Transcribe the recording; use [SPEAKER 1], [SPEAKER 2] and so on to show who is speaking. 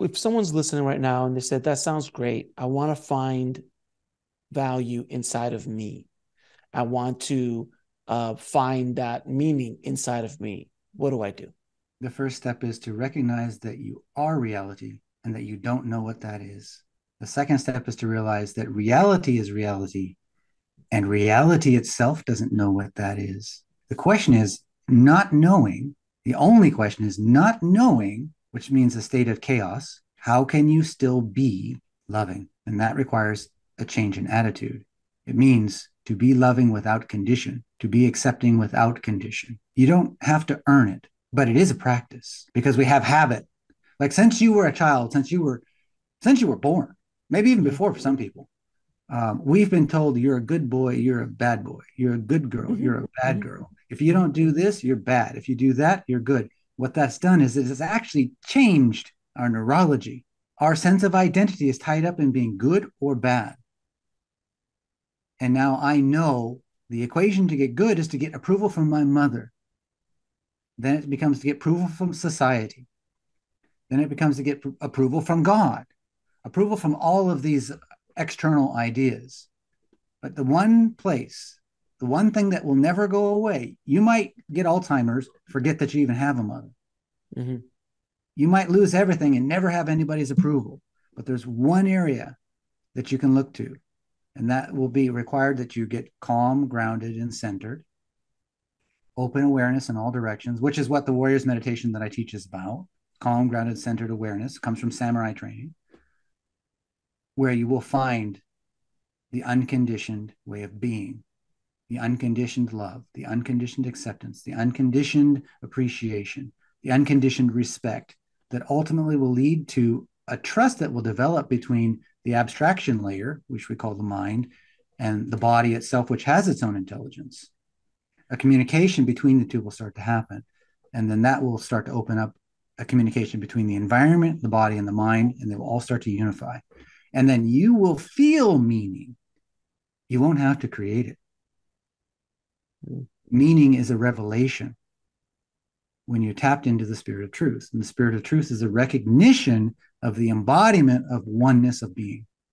[SPEAKER 1] if someone's listening right now and they said, That sounds great, I want to find value inside of me, I want to uh, find that meaning inside of me, what do I do?
[SPEAKER 2] The first step is to recognize that you are reality and that you don't know what that is. The second step is to realize that reality is reality and reality itself doesn't know what that is. The question is not knowing. The only question is not knowing, which means a state of chaos. How can you still be loving? And that requires a change in attitude. It means to be loving without condition, to be accepting without condition. You don't have to earn it, but it is a practice because we have habit. Like since you were a child, since you were since you were born, maybe even before for some people, um, we've been told you're a good boy, you're a bad boy, you're a good girl, mm-hmm. you're a bad mm-hmm. girl. If you don't do this, you're bad. If you do that, you're good. What that's done is it has actually changed our neurology. Our sense of identity is tied up in being good or bad. And now I know the equation to get good is to get approval from my mother. Then it becomes to get approval from society. Then it becomes to get pr- approval from God, approval from all of these external ideas. But the one place, the one thing that will never go away, you might get Alzheimer's, forget that you even have a mother. Mm-hmm. You might lose everything and never have anybody's approval. But there's one area that you can look to, and that will be required that you get calm, grounded, and centered. Open awareness in all directions, which is what the warriors meditation that I teach is about. Calm, grounded, centered awareness comes from samurai training where you will find the unconditioned way of being, the unconditioned love, the unconditioned acceptance, the unconditioned appreciation, the unconditioned respect that ultimately will lead to a trust that will develop between the abstraction layer, which we call the mind, and the body itself, which has its own intelligence. A communication between the two will start to happen. And then that will start to open up a communication between the environment, the body, and the mind, and they will all start to unify and then you will feel meaning. You won't have to create it. Meaning is a revelation when you're tapped into the spirit of truth. And the spirit of truth is a recognition of the embodiment of oneness of being.